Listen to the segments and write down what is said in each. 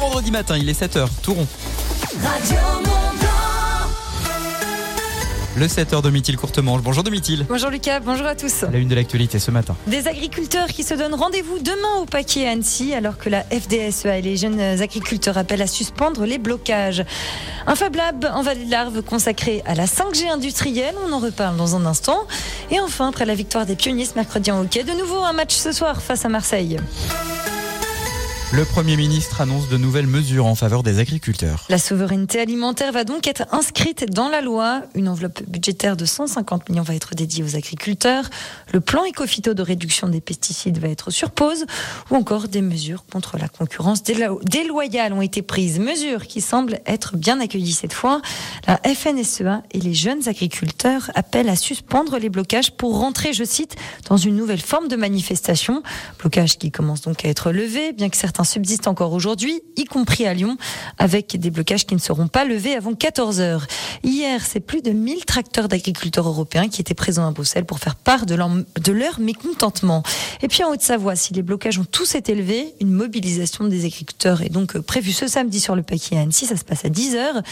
vendredi matin, il est 7h, tout rond. Le 7h de Mithil Courtemanche. Bonjour de Mithil. Bonjour Lucas, bonjour à tous. La une de l'actualité ce matin. Des agriculteurs qui se donnent rendez-vous demain au paquet Annecy alors que la FDSEA et les jeunes agriculteurs appellent à suspendre les blocages. Un Fab Lab en Vallée de l'Arve consacré à la 5G industrielle, on en reparle dans un instant. Et enfin, après la victoire des pionniers ce mercredi en hockey, de nouveau un match ce soir face à Marseille. Le Premier ministre annonce de nouvelles mesures en faveur des agriculteurs. La souveraineté alimentaire va donc être inscrite dans la loi. Une enveloppe budgétaire de 150 millions va être dédiée aux agriculteurs. Le plan éco-phyto de réduction des pesticides va être sur pause. Ou encore des mesures contre la concurrence déloyale ont été prises. Mesures qui semblent être bien accueillies cette fois. La FNSEA et les jeunes agriculteurs appellent à suspendre les blocages pour rentrer, je cite, dans une nouvelle forme de manifestation. Blocage qui commence donc à être levé, bien que certains subsiste encore aujourd'hui, y compris à Lyon, avec des blocages qui ne seront pas levés avant 14 heures. Hier, c'est plus de 1000 tracteurs d'agriculteurs européens qui étaient présents à Bruxelles pour faire part de leur, de leur mécontentement. Et puis en Haute-Savoie, si les blocages ont tous été levés, une mobilisation des agriculteurs est donc prévue ce samedi sur le paquet à Annecy. Ça se passe à 10 heures.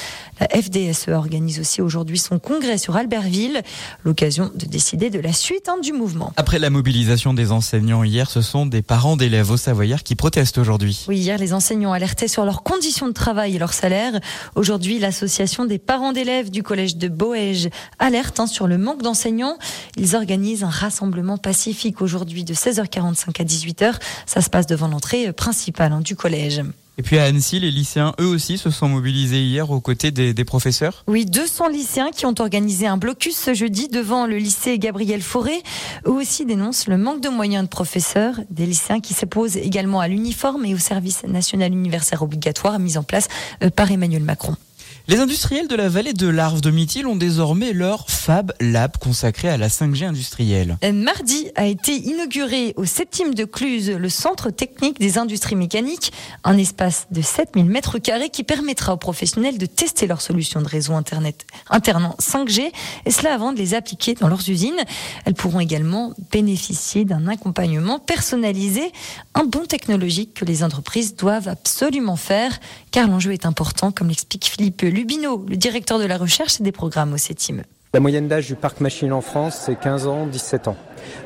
La FDSE organise aussi aujourd'hui son congrès sur Albertville, l'occasion de décider de la suite hein, du mouvement. Après la mobilisation des enseignants hier, ce sont des parents d'élèves au Savoyard qui protestent aujourd'hui. Oui, hier, les enseignants alertaient sur leurs conditions de travail et leur salaire. Aujourd'hui, l'association des parents d'élèves du collège de Boège alerte hein, sur le manque d'enseignants. Ils organisent un rassemblement pacifique aujourd'hui de 16h45 à 18h. Ça se passe devant l'entrée principale hein, du collège. Et puis à Annecy, les lycéens, eux aussi, se sont mobilisés hier aux côtés des, professeurs. Oui, 200 lycéens qui ont organisé un blocus ce jeudi devant le lycée Gabriel Fauré. Eux aussi dénoncent le manque de moyens de professeurs. Des lycéens qui s'opposent également à l'uniforme et au service national universel obligatoire mis en place euh, par Emmanuel Macron. Les industriels de la vallée de l'Arve de Mithil ont désormais leur Fab Lab consacré à la 5G industrielle. Mardi a été inauguré au 7 de Cluse le centre technique des industries mécaniques, un espace de 7000 mètres carrés qui permettra aux professionnels de tester leurs solutions de réseau Internet internant 5G et cela avant de les appliquer dans leurs usines. Elles pourront également bénéficier d'un accompagnement personnalisé, un bon technologique que les entreprises doivent absolument faire car l'enjeu est important comme l'explique Philippe Lubino, le directeur de la recherche et des programmes au CETIM. La moyenne d'âge du parc machine en France, c'est 15 ans, 17 ans.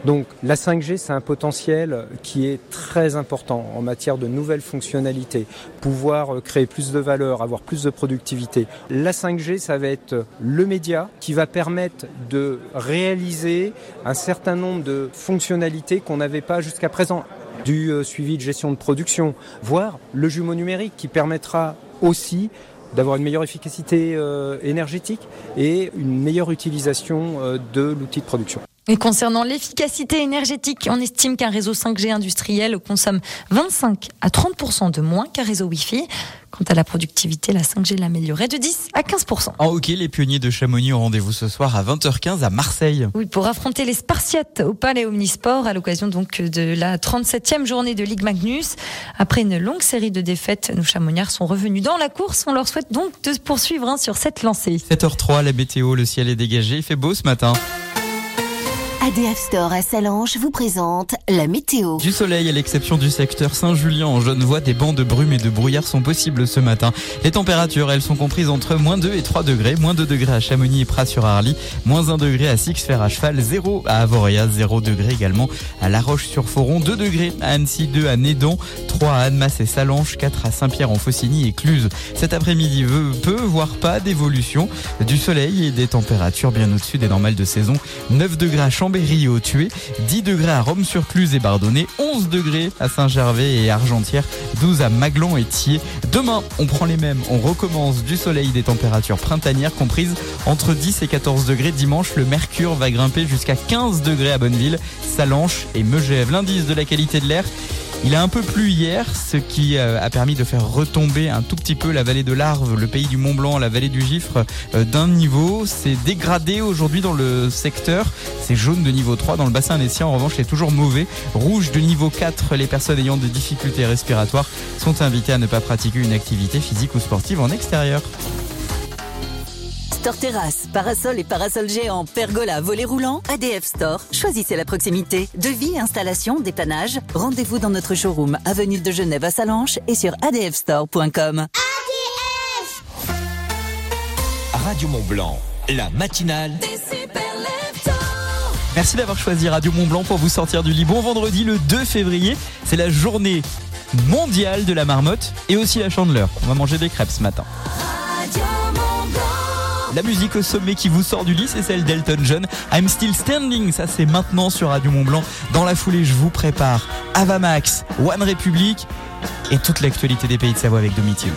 Donc la 5G, c'est un potentiel qui est très important en matière de nouvelles fonctionnalités, pouvoir euh, créer plus de valeur, avoir plus de productivité. La 5G, ça va être le média qui va permettre de réaliser un certain nombre de fonctionnalités qu'on n'avait pas jusqu'à présent du euh, suivi de gestion de production, voire le jumeau numérique qui permettra aussi d'avoir une meilleure efficacité euh, énergétique et une meilleure utilisation euh, de l'outil de production. Et concernant l'efficacité énergétique, on estime qu'un réseau 5G industriel consomme 25 à 30% de moins qu'un réseau Wi-Fi. Quant à la productivité, la 5G l'améliorerait de 10 à 15 En hockey, les pionniers de Chamonix ont rendez-vous ce soir à 20h15 à Marseille. Oui, pour affronter les Spartiates au Palais Omnisport à l'occasion donc de la 37e journée de Ligue Magnus. Après une longue série de défaites, nos Chamonniards sont revenus dans la course. On leur souhaite donc de poursuivre hein, sur cette lancée. 7h03, la météo, le ciel est dégagé, il fait beau ce matin. ADF Store à Salange vous présente la météo. Du soleil à l'exception du secteur Saint-Julien en Genevois, des bancs de brume et de brouillard sont possibles ce matin. Les températures, elles sont comprises entre moins 2 et 3 degrés. Moins 2 degrés à Chamonix et Pras-sur-Arly. Moins 1 degré à Six-Fer à Cheval. 0 à Avoria. 0 degré également à La Roche-sur-Foron. 2 degrés à Annecy. 2 à Nédon. 3 à Annemasse et Salange. 4 à Saint-Pierre-en-Faucigny et Cluse. Cet après-midi, peu, voire pas d'évolution. Du soleil et des températures bien au-dessus des normales de saison. 9 degrés à Chambéry Chambéry au Tué, 10 degrés à Rome-sur-Cluse et Bardonnay, 11 degrés à Saint-Gervais et Argentière, 12 à Maglan et Thiers. Demain, on prend les mêmes, on recommence du soleil des températures printanières comprises entre 10 et 14 degrés. Dimanche, le mercure va grimper jusqu'à 15 degrés à Bonneville, Salanches et Megève. L'indice de la qualité de l'air il a un peu plu hier, ce qui euh, a permis de faire retomber un tout petit peu la vallée de l'Arve, le pays du Mont Blanc, la vallée du Gifre euh, d'un niveau. C'est dégradé aujourd'hui dans le secteur. C'est jaune de niveau 3 dans le bassin annécien. En revanche, c'est toujours mauvais. Rouge de niveau 4. Les personnes ayant des difficultés respiratoires sont invitées à ne pas pratiquer une activité physique ou sportive en extérieur. Store terrasse, parasol et parasol géant, pergola, volet roulant, ADF Store. Choisissez la proximité. Devis, installation, dépannage. Rendez-vous dans notre showroom, avenue de Genève à Salanches et sur adfstore.com. Radio Mont Blanc, la matinale. Merci d'avoir choisi Radio Mont Blanc pour vous sortir du lit. Bon vendredi le 2 février, c'est la journée mondiale de la marmotte et aussi la chandeleur. On va manger des crêpes ce matin. La musique au sommet qui vous sort du lit, c'est celle d'Elton John. I'm Still Standing, ça c'est maintenant sur Radio Mont Blanc. Dans la foulée, je vous prépare Avamax, One Republic et toute l'actualité des pays de Savoie avec Domitil.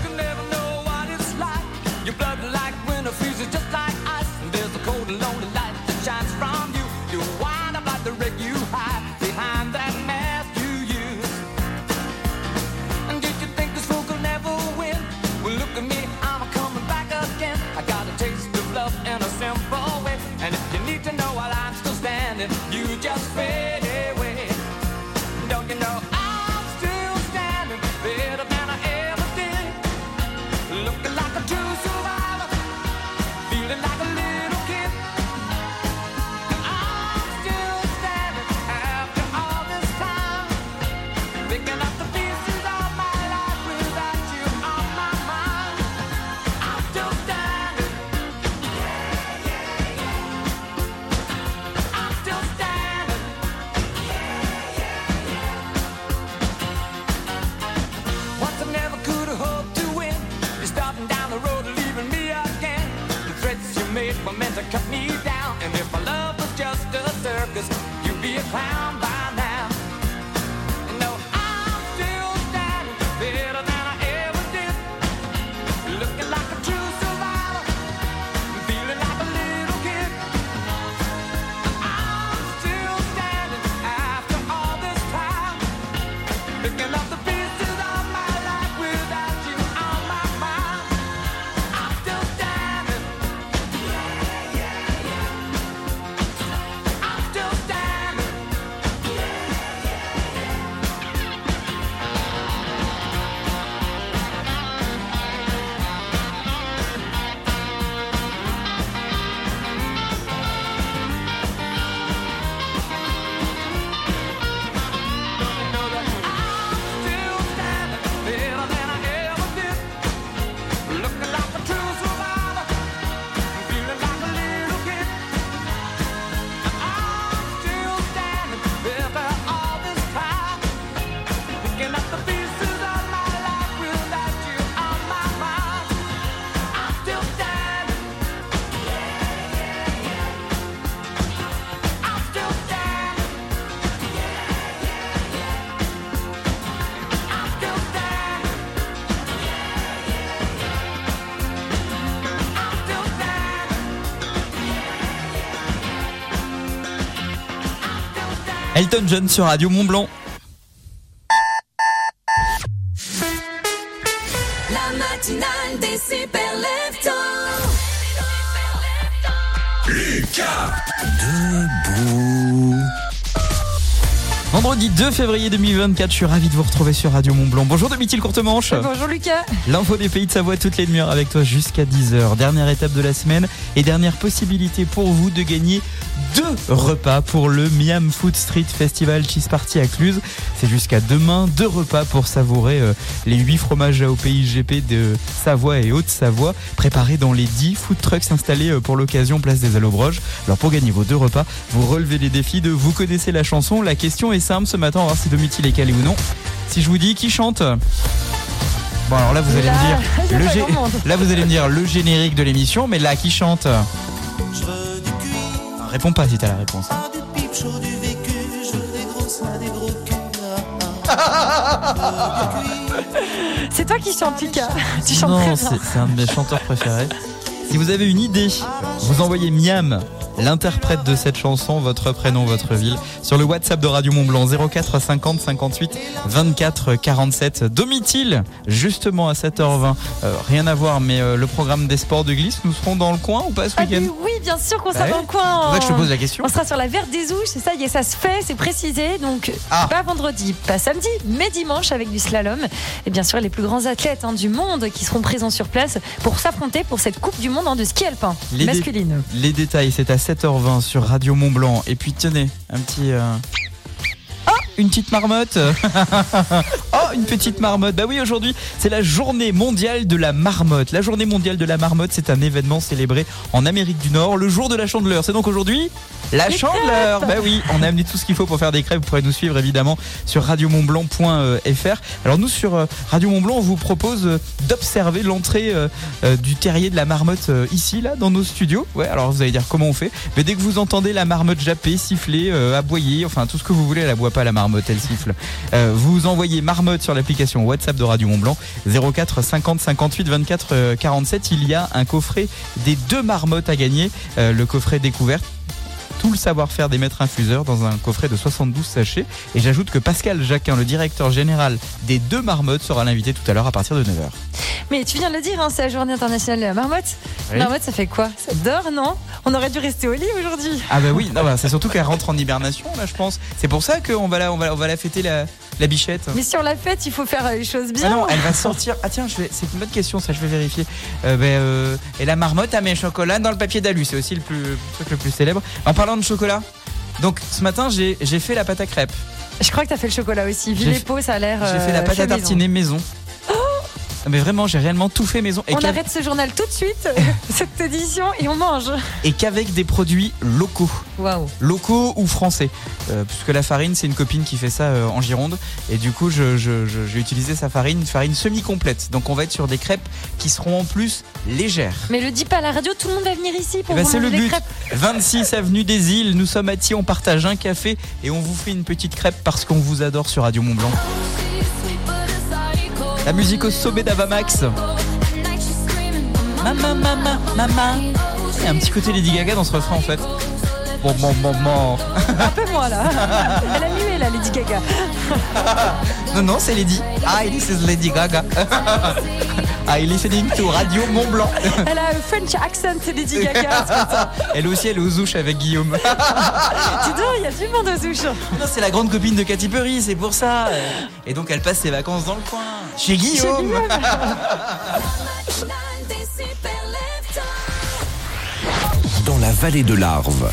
Elton John sur Radio Mont Blanc. La matinale des super Lucas Debout. Vendredi 2 février 2024, je suis ravi de vous retrouver sur Radio Mont Blanc. Bonjour Domitil Courtemanche. Bonjour Lucas. L'info des pays de Savoie toutes les demi-heures avec toi jusqu'à 10h. Dernière étape de la semaine et dernière possibilité pour vous de gagner deux repas pour le Miam Food Street Festival Cheese Party à Cluse. C'est jusqu'à demain, deux repas pour savourer euh, les huit fromages AOPI GP de Savoie et Haute-Savoie, préparés dans les 10 food trucks installés euh, pour l'occasion place des Allobroges. Alors pour gagner vos deux repas, vous relevez les défis de vous connaissez la chanson. La question est simple ce matin, on va voir si Domitil est calé ou non. Si je vous dis qui chante? Bon alors là vous allez me dire le gé- là vous allez me dire le générique de l'émission, mais là qui chante? Réponds pas si t'as la réponse. C'est toi qui chantes Lucas. Tu chantes Non, très c'est bien. c'est un de mes chanteurs préférés. Si vous avez une idée, vous envoyez Miam l'interprète de cette chanson, votre prénom, votre ville, sur le WhatsApp de Radio Mont Blanc 04 50 58 24 47. Domitil, justement à 7h20. Euh, rien à voir, mais euh, le programme des sports de glisse, nous serons dans le coin ou pas ce Ah, week-end oui, bien sûr qu'on sera Ouais. dans le coin. C'est que je te pose la question. On sera sur la Verte des Ouches, c'est ça y est, ça se fait, c'est précisé. Donc, Ah. pas vendredi, pas samedi, mais dimanche avec du slalom. Et bien sûr, les plus grands athlètes hein, du monde qui seront présents sur place pour s'affronter pour cette Coupe du Monde hein, de ski alpin Les masculine. Les détails, c'est à 7h20 sur Radio Mont Blanc. Et puis tenez, un petit... euh, une petite marmotte Oh, une petite marmotte Bah oui, aujourd'hui, c'est la journée mondiale de la marmotte. La journée mondiale de la marmotte, c'est un événement célébré en Amérique du Nord, le jour de la chandeleur. C'est donc aujourd'hui la Les chandeleur Bah oui, on a amené tout ce qu'il faut pour faire des crêpes. Vous pourrez nous suivre évidemment sur radiomontblanc.fr. Alors nous, sur euh, Radio Mont Blanc, on vous propose euh, d'observer l'entrée euh, du terrier de la marmotte ici, là, dans nos studios. Ouais, alors vous allez dire comment on fait. Mais dès que vous entendez la marmotte japper, siffler, aboyer, enfin tout ce que vous voulez, elle aboie pas la marmotte, elle siffle. Euh, vous envoyez marmotte sur l'application WhatsApp de Radio Mont Blanc 04 50 58 24 euh, 47. Il y a un coffret des deux marmottes à gagner, euh, le coffret découverte tout le savoir-faire des maîtres infuseurs dans un coffret de 72 sachets. Et j'ajoute que Pascal Jacquin, le directeur général des deux marmottes, sera l'invité tout à l'heure à partir de 9h. Mais tu viens de le dire, hein, c'est la journée internationale de la marmotte. Oui. Marmotte, ça fait quoi? Ça dort, non? On aurait dû rester au lit aujourd'hui. Ah bah oui, bah, c'est surtout qu'elle rentre en hibernation là je pense. C'est pour ça qu'on va la, on va, on va la fêter la, la bichette. Mais sur la fête, il faut faire les choses bien. Ah non, elle va sortir. Ah tiens, vais- c'est une bonne question, ça je vais vérifier. Euh, ben, euh, et la marmotte a mis un chocolat dans le papier d'alu, c'est aussi le, plus, le truc le plus célèbre. En parlant de chocolat, donc ce matin j'ai fait la pâte à crêpes. Je crois que t'as fait le chocolat aussi. Pots, ça a l'air. J'ai fait la euh, pâte à tartiner maison. Mais vraiment, j'ai réellement tout fait maison. Et On arrête ce journal tout de suite, cette édition, et on mange. et qu'avec des produits locaux. Waouh. locaux ou français. Euh, puisque la farine, c'est une copine qui fait ça euh, en Gironde. Et du coup, je, je- je- j'ai utilisé sa farine, une farine semi-complète. Donc on va être sur des crêpes qui seront en plus légères. Mais le dis pas à la radio, tout le monde va venir ici Eh pour ben, vous c'est le but. crêpes. 26 avenue des Îles, nous sommes à Thiers, on partage un café et on vous fait une petite crêpe parce qu'on vous adore sur Radio Mont Blanc. La musique au sommet d'Avamax. Maman, maman, maman. Il y a un petit côté Lady Gaga dans ce refrain en fait. Bon, bon, bon, bon. Moins là. Elle a mué là, Lady Gaga. Non, non, c'est Lady. Hi, this is Lady Gaga. Hi, listening to Radio Mont Blanc. Elle a un French accent, Lady Gaga. c'est pour ça. Elle aussi, elle est aux ouches avec Guillaume. Dis donc, il y a du monde aux ouches. Non, c'est la grande copine de Katy Perry, c'est pour ça. Et donc, elle passe ses vacances dans le coin. Chez Guillaume. Dans la vallée de l'Arve,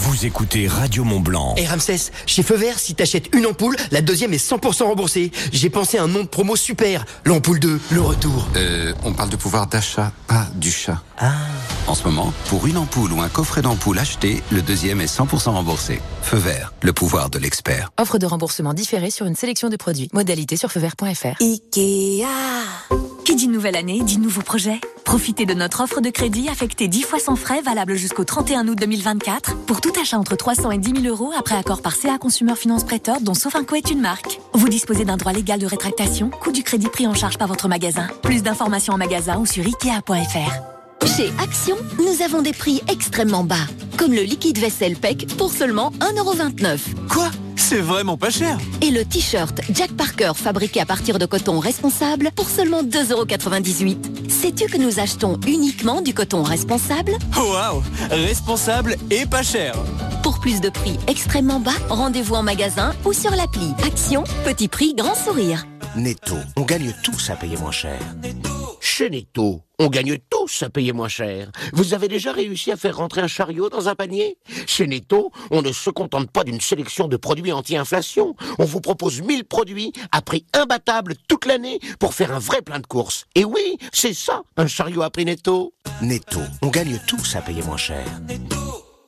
vous écoutez Radio Mont Blanc. Et Ramsès, chez Feu Vert, si t'achètes une ampoule, la deuxième est 100% remboursée. J'ai pensé à un nom de promo super. L'ampoule 2, le retour. Euh, on parle de pouvoir d'achat, pas du chat. En ce moment, pour une ampoule ou un coffret d'ampoule acheté, le deuxième est 100% remboursé. Feu vert, le pouvoir de l'expert. Offre de remboursement différé sur une sélection de produits. Modalité sur feuvert.fr. Ikea. Qui dit nouvelle année dit nouveau projet? Profitez de notre offre de crédit affectée 10 fois sans frais valable jusqu'au 31 août 2024 pour tout achat entre 300 et 10 000 euros après accord par CA Consumer Finance Prêteur dont Sofinco est une marque. Vous disposez d'un droit légal de rétractation, coût du crédit pris en charge par votre magasin. Plus d'informations en magasin ou sur ikea.fr. Chez Action, nous avons des prix extrêmement bas, comme le liquide vaisselle PEC pour seulement 1,29€. Quoi? C'est vraiment pas cher. Et le t-shirt Jack Parker fabriqué à partir de coton responsable pour seulement 2,98€. Sais-tu que nous achetons uniquement du coton responsable? Waouh Responsable et pas cher. Pour plus de prix extrêmement bas, rendez-vous en magasin ou sur l'appli Action, petit prix, grand sourire. Netto, on gagne tous à payer moins cher. Chez Netto, on gagne tous à payer moins cher. Vous avez déjà réussi à faire rentrer un chariot dans un panier? Chez Netto, on ne se contente pas d'une sélection de produits anti-inflation. On vous propose 1000 produits à prix imbattable toute l'année pour faire un vrai plein de courses. Et oui, c'est ça, un chariot à prix Netto. Netto, on gagne tous à payer moins cher.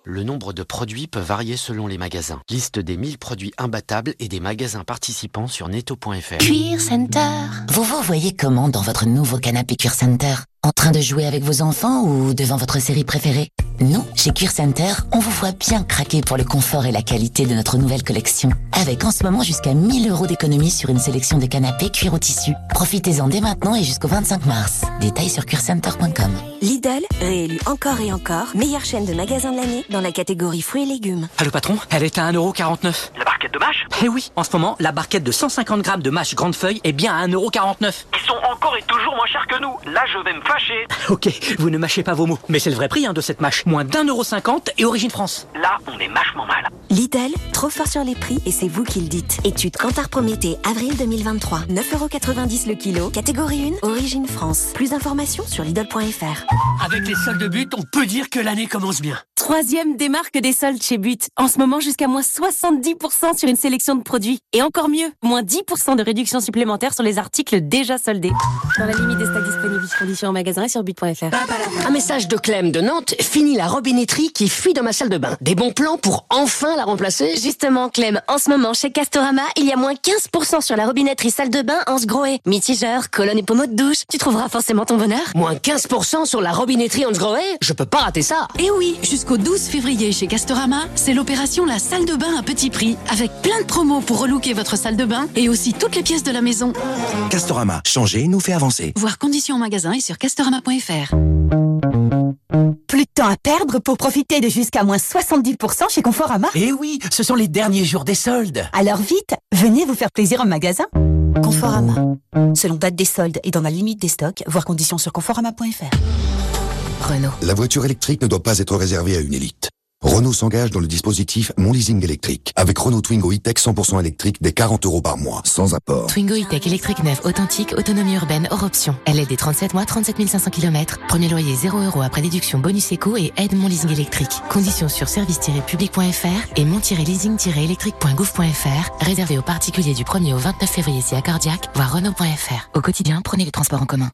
Le nombre de produits peut varier selon les magasins. Liste des 1000 produits imbattables et des magasins participants sur netto.fr. Cuir Center. Vous vous voyez comment dans votre nouveau canapé Cuir Center? En train de jouer avec vos enfants ou devant votre série préférée? Nous, chez Cure Center, on vous voit bien craquer pour le confort et la qualité de notre nouvelle collection. Avec en ce moment jusqu'à 1000 euros d'économie sur une sélection de canapés cuir au tissu. Profitez-en dès maintenant et jusqu'au 25 mars. Détails sur curecenter.com. Lidl, réélu encore et encore, meilleure chaîne de magasins de l'année dans la catégorie fruits et légumes. Allô patron, elle est à 1,49€. La barquette de mâche? Eh oui, en ce moment, la barquette de 150 grammes de mâche grande feuille est bien à 1,49€. Ils sont encore et toujours moins chers que nous. Là, je vais me Ok, vous ne mâchez pas vos mots. Mais c'est le vrai prix hein, de cette mâche. Moins d'1,50€ et origine France. Là, on est mâchement mal. Lidl, trop fort sur les prix et c'est vous qui le dites. Étude Cantar Prométhée, avril 2023. 9,90€ le kilo, catégorie 1, origine France. Plus d'informations sur Lidl.fr. Avec les soldes de but, on peut dire que l'année commence bien. Troisième démarque des soldes chez But. En ce moment, jusqu'à moins 70% sur une sélection de produits. Et encore mieux, moins 10% de réduction supplémentaire sur les articles déjà soldés. Dans la limite des stocks disponibles, conditions en magasin et sur but.fr. Un message de Clem de Nantes. Fini la robinetterie qui fuit dans ma salle de bain. Des bons plans pour enfin la remplacer? Justement, Clem, en ce moment, chez Castorama, il y a moins 15% sur la robinetterie salle de bain en Sgroé. Mitigeur, colonne et pommeau de douche. Tu trouveras forcément ton bonheur. Moins 15% sur la robinetterie en Sgroé Je peux pas rater ça. Et oui, jusqu'au 12 février chez Castorama, c'est l'opération La Salle de Bain à petit prix, avec plein de promos pour relooker votre salle de bain et aussi toutes les pièces de la maison. Castorama, changer nous fait avancer. Voir conditions en magasin et sur castorama.fr. Plus de temps à perdre pour profiter de jusqu'à moins 70% chez Conforama. Eh oui, ce sont les derniers jours des soldes. Alors vite, venez vous faire plaisir en magasin. Conforama. Selon date des soldes et dans la limite des stocks, voir conditions sur conforama.fr. Renault. La voiture électrique ne doit pas être réservée à une élite. Renault s'engage dans le dispositif Mon Leasing électrique avec Renault Twingo E-Tech 100% électrique des 40 euros par mois, sans apport. Twingo E-Tech électrique neuve authentique, autonomie urbaine hors option. Est des 37 mois, 37 500 km. Premier loyer 0 euros après déduction bonus éco et aide mon leasing électrique. Conditions sur service-public.fr et mon-leasing-électrique.gouv.fr. Réservé aux particuliers du 1er au 29 février si accordiaque, voir Renault.fr. Au quotidien, prenez les transports en commun.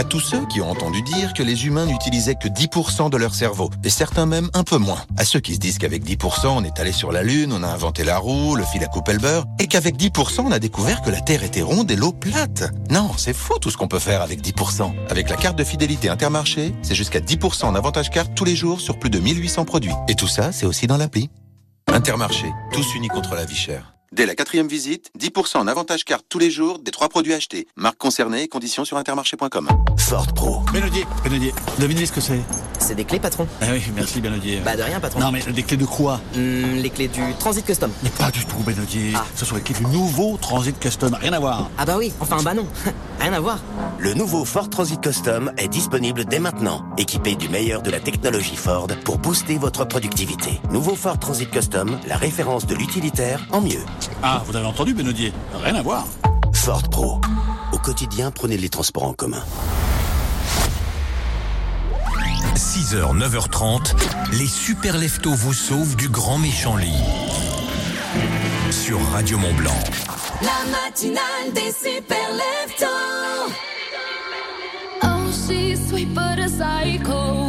À tous ceux qui ont entendu dire que les humains n'utilisaient que 10% de leur cerveau, et certains même un peu moins. À ceux qui se disent qu'avec 10% on est allé sur la Lune, on a inventé la roue, le fil à couper le beurre, et qu'avec 10% on a découvert que la Terre était ronde et l'eau plate. Non, c'est faux tout ce qu'on peut faire avec 10%. Avec la carte de fidélité Intermarché, c'est jusqu'à 10% en avantage carte tous les jours sur plus de 1800 produits. Et tout ça, c'est aussi dans l'appli. Intermarché, tous unis contre la vie chère. Dès la quatrième visite, 10% en avantage carte tous les jours des trois produits achetés. Marque concernée, conditions sur intermarché.com. Ford Pro. Benodier, Benodier, devinez ce que c'est C'est des clés, patron. Ah oui, merci Benodier. Bah de rien, patron. Non mais des clés de quoi? Hmm, Les clés du Transit Custom. Mais pas du tout Benodier. Ce sont les clés du nouveau Transit Custom, rien à voir. Ah bah oui, enfin bah non, rien à voir. Le nouveau Ford Transit Custom est disponible dès maintenant, équipé du meilleur de la technologie Ford pour booster votre productivité. Nouveau Ford Transit Custom, la référence de l'utilitaire en mieux. Ah, vous avez entendu Benodier Rien à voir. Ford Pro. Au quotidien, prenez les transports en commun. 6h, 9h30, les super leftos vous sauvent du grand méchant lit. Sur Radio Mont Blanc. La matinale des super leftos. Sweet but a psycho,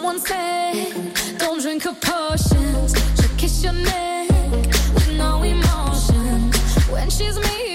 someone said, don't drink her potions. She'll kiss your neck with no emotion. When she's mean,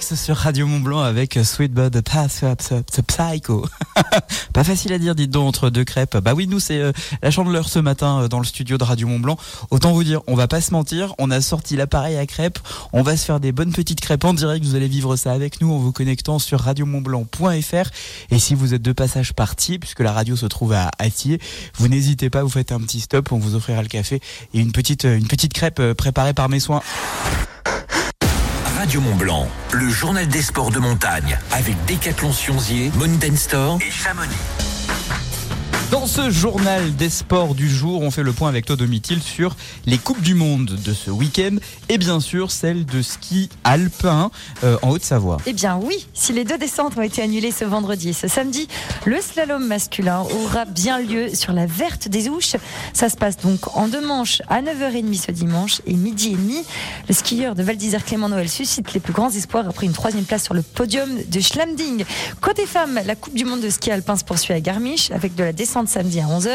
Sur Radio Mont Blanc avec Sweet Bud Psycho. Pas facile à dire, dites donc, entre deux crêpes. Bah oui, nous, c'est euh, la chandeleur ce matin euh, dans le studio de Radio Mont Blanc. Autant vous dire, on va pas se mentir, on a sorti l'appareil à crêpes, on va se faire des bonnes petites crêpes en direct. Vous allez vivre ça avec nous en vous connectant sur radiomontblanc.fr. Et si vous êtes de passage parti, puisque la radio se trouve à Attier, vous n'hésitez pas, vous faites un petit stop, on vous offrira le café et une petite, une petite crêpe euh, préparée par mes soins. Radio Mont Blanc, le journal des sports de montagne avec Décathlon Sionzier, Mountain Store et Chamonix. Dans ce journal des sports du jour, on fait le point avec toi Domitil sur les Coupes du Monde de ce week-end et bien sûr celle de ski alpin euh, en Haute-Savoie. Eh bien oui, si les deux descentes ont été annulées ce vendredi et ce samedi, le slalom masculin aura bien lieu sur la verte des Ouches. Ça se passe donc en deux manches à 9h30 ce dimanche et midi et demi. Le skieur de Val d'Isère Clément Noël suscite les plus grands espoirs après une troisième place sur le podium de Schlamding. Côté femmes, la Coupe du Monde de ski alpin se poursuit à Garmisch avec de la descente samedi à 11h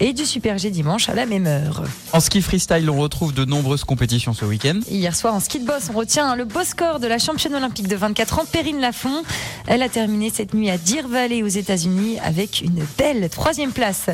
et du Super G dimanche à la même heure. En ski freestyle, on retrouve de nombreuses compétitions ce week-end. Hier soir, en ski de boss, on retient le beau score de la championne olympique de 24 ans, Perrine Lafont. Elle a terminé cette nuit à Deer Valley aux États-Unis avec une belle troisième place.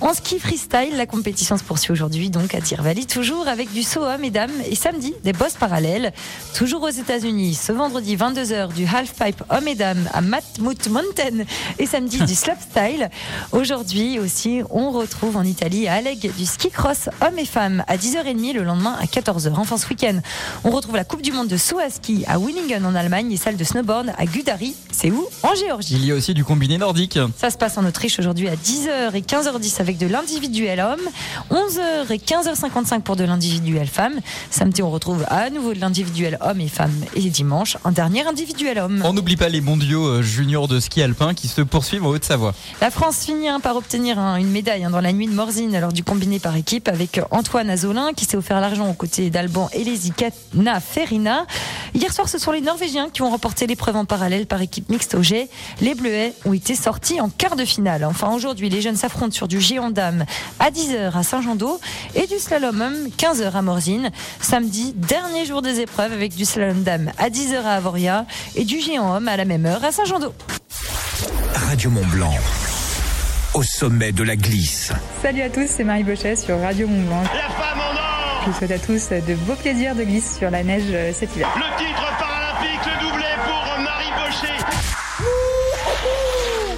En ski freestyle, la compétition se poursuit aujourd'hui donc à Deer Valley, toujours avec du saut hommes et dames et samedi des bosses parallèles. Toujours aux États-Unis, ce vendredi 22h du halfpipe hommes et dames à Matmut Mountain et samedi du slopestyle. Aujourd'hui aussi, on retrouve en Italie à Alleg du ski cross hommes et femmes à 10h30 le lendemain à 14h. Enfin ce week-end, on retrouve la Coupe du Monde de saut à ski à Willingen en Allemagne et celle de snowboard à Gudari. C'est où? En Géorgie. Il y a aussi du combiné nordique. Ça se passe en Autriche aujourd'hui à 10h et 15h10 avec de l'individuel homme, 11h et 15h55 pour de l'individuel femme. Samedi, on retrouve à nouveau de l'individuel homme et femme et dimanche, un dernier individuel homme. On n'oublie pas les mondiaux euh, juniors de ski alpin qui se poursuivent en Haute-Savoie. La France finit par obtenir une médaille hein, dans la nuit de Morzine lors du combiné par équipe avec Antoine Azolin qui s'est offert l'argent aux côtés d'Alban Elesi Katna Ferina. Hier soir, ce sont les Norvégiens qui ont remporté l'épreuve en parallèle par équipe mixte au jet. Les Bleuets ont été sortis en quart de finale. Enfin, aujourd'hui, les jeunes s'affrontent sur du géant dame à 10h à Saint-Jean-d'Eau et du slalom homme 15h à Morzine. Samedi, dernier jour des épreuves avec du slalom dame à 10h à Avoria et du géant homme à la même heure à Saint-Jean-d'Eau. Radio Mont Blanc, au sommet de la glisse. Salut à tous, c'est Marie Bochet sur Radio Mont Blanc. La femme en or Je vous souhaite à tous de beaux plaisirs de glisse sur la neige euh, cet hiver. Le titre paralympique, le doublé pour Marie Bochet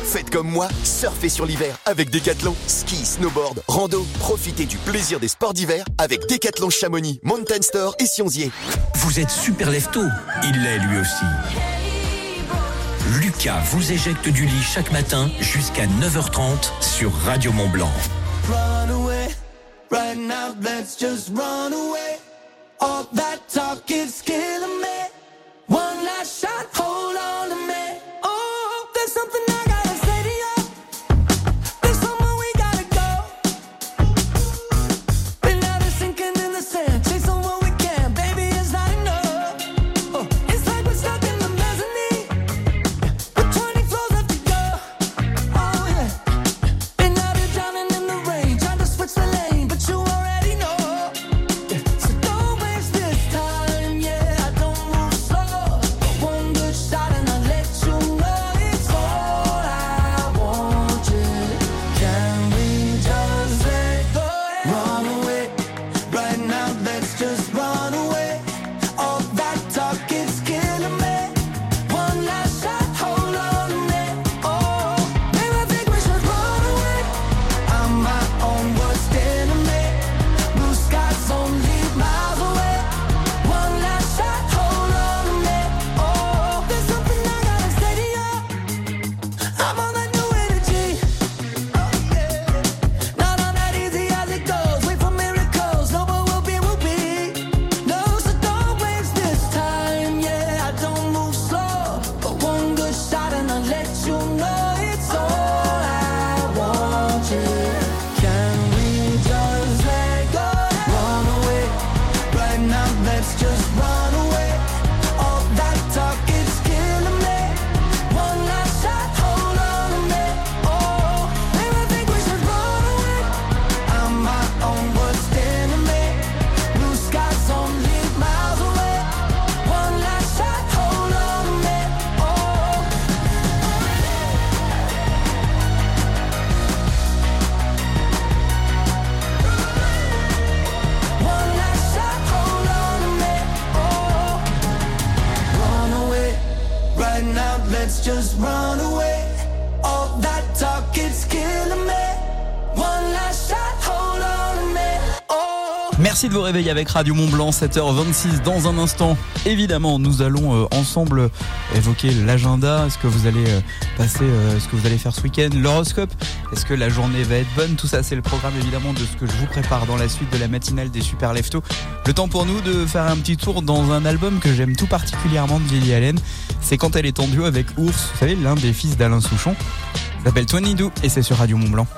Faites comme moi, surfez sur l'hiver avec Decathlon. Ski, snowboard, rando, profitez du plaisir des sports d'hiver avec Decathlon Chamonix, Mountain Store et Sionzier. Vous êtes super lefto, il l'est lui aussi. Lucas vous éjecte du lit chaque matin jusqu'à 9h30 sur Radio Mont Blanc. One last shot, Réveiller avec Radio Mont Blanc, 7h26 dans un instant. Évidemment, nous allons euh, ensemble évoquer l'agenda, ce que vous allez euh, passer, euh, ce que vous allez faire ce week-end, l'horoscope? Est-ce que la journée va être bonne? Tout ça, c'est le programme évidemment de ce que je vous prépare dans la suite de la matinale des Super Lefto. Le temps pour nous de faire un petit tour dans un album que j'aime tout particulièrement de Lily Allen. C'est quand elle est en duo avec Ours, vous savez, l'un des fils d'Alain Souchon. S'appelle 22 et c'est sur Radio Mont Blanc.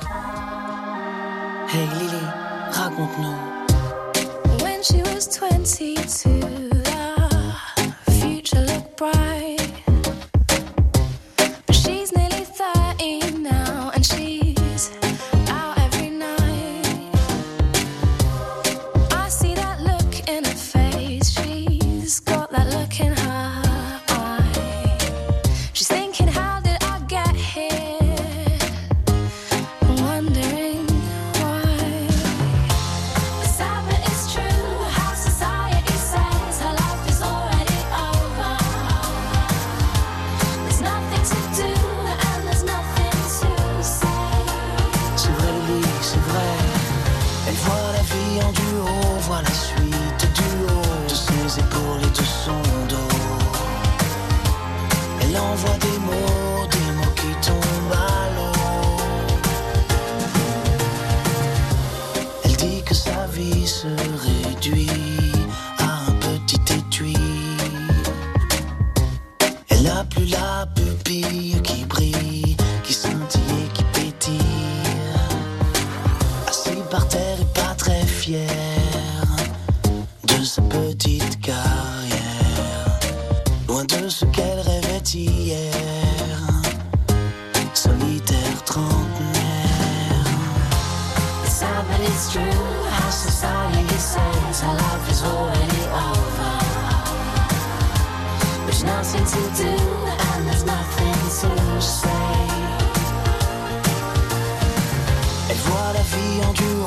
Hey Lily, raconte-nous. to voit la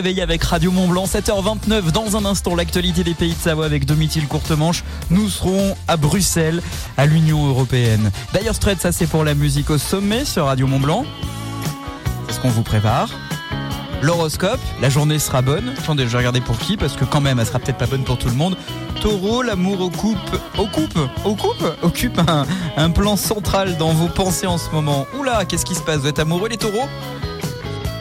Réveiller avec Radio Mont Blanc, 7h29. Dans un instant, l'actualité des pays de Savoie avec Domitil Courtemanche. Nous serons à Bruxelles, à l'Union Européenne. D'ailleurs, Straight, ça c'est pour la musique au sommet sur Radio Mont Blanc. C'est ce qu'on vous prépare. L'horoscope, la journée sera bonne. Attendez, je vais regarder pour qui, parce que quand même, elle sera peut-être pas bonne pour tout le monde. Taureau, l'amour occupe, occupe, occupe, occupe un, plan central dans vos pensées en ce moment. Oula, qu'est-ce qui se passe? Vous êtes amoureux les taureaux?